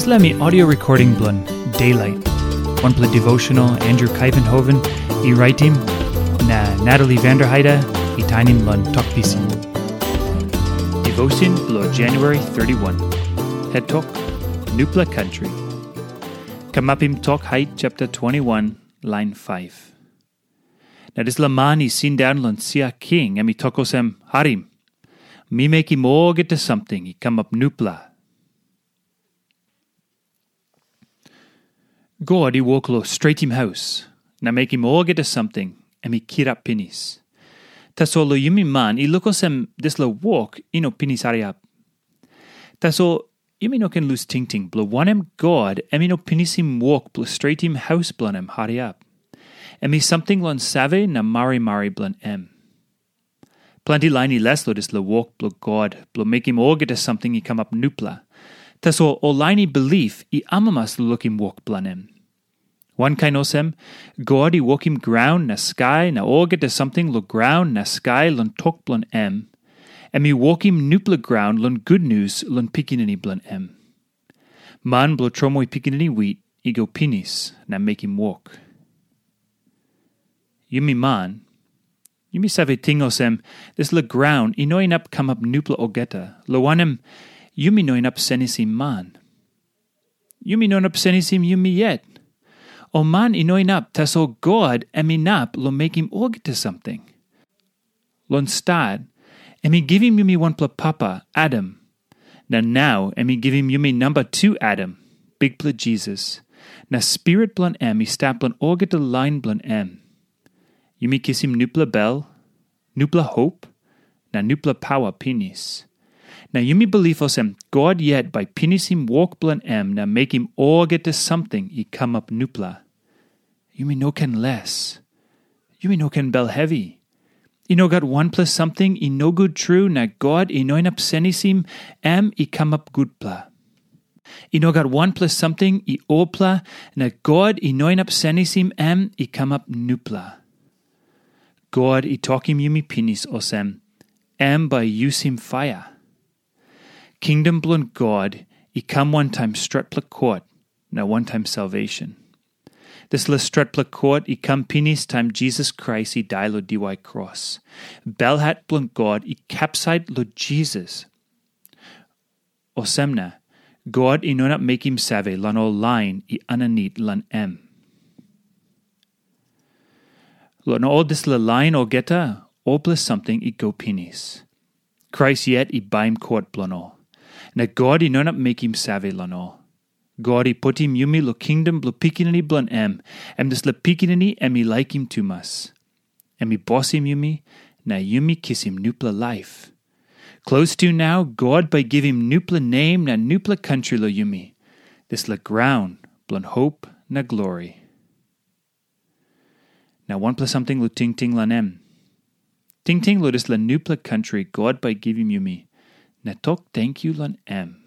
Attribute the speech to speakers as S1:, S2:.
S1: This me audio recording blun Daylight. One play devotional Andrew Kuyvenhoven, e writing na Natalie Vanderheide, e tainim blun talkpisin. Devotion below January 31. Head Talk, Nupela Kantri. Kamapim Tok Hait, chapter 21, line 5. Na dis lamani sin down lon sia king, emi tokosem harim. Mi make him all get to something, he come up nupla. God he walk lo straight him house, na make him to something, emi kirap pinis. Taso lo yumi man, i lokosem dis lo walk, ino pinis ariap. Taso yumi no can lose ting ting, blo wanem God, emi no pinis him walk, blo straight him house blanem hariap. Emi something lon save na mari mari blan em. Plenty liney less lo dis lo walk blo God, blo make him to something he come up nupla. Taso o liney belief i amamas him walk blanem. One kainosem, God i walk ground na sky na get to something lo ground na sky lon tok blon em. Emi walk him nupla ground lon good news lon pikinini blon em. Man blo tromoi pikinini wheat, i go pinis na make him walk. Yumi man, yumi save tingosem, this le ground, i noin up come up nupla ogeta, lo wanem, yumi noin up senisim man. Yumi noin up senisim yumi yet. O man i noin up, tas o God emi nap lo make him to something. Lon stad, emi give him yumi one pla papa, Adam. Na now, emi give him yumi number two Adam, big pla Jesus. Na spirit blan em, i stap blan ogeta line blan em. Yumi kisim nupla bel, nupla hope, na nupla power pinis. Na yumi beliefosem God yet by pinisim em na make him all get to something i come up nupla. Yumi no can less. Yumi no can bel heavy. I no got one plus something i no good true na God i noin up senisim em i come up good pla. I no got one plus something i opla na God i noin up senisim em i come up nupla. God i talkim yumi pinis osem, am by usim fire. Kingdom blun God, i come one time stretpla court, na one time salvation. This le stretpla court, i come pinis time Jesus Christ i die lo dy cross. Belhat blun God, i capside lo Jesus. Osemna, God i nonat make him save lan o line i ananit lan em. Lo no all this la line o geta, o plus something i go pinis. Christ yet i baim court blono. Na God i nonat make him save lano. God i put him yumi lo kingdom blo pikinini blon em, em this la pikinini em i like him tumas. Em i boss him yumi, na yumi kiss him nupla life. Close to now, God by give him nupla name na nupla country lo yumi. This la ground, blon hope na glory. Now one plus something lo ting ting lanem. Ting ting lo dis la nupla country God by give him yumi. Na tok thank you lan em.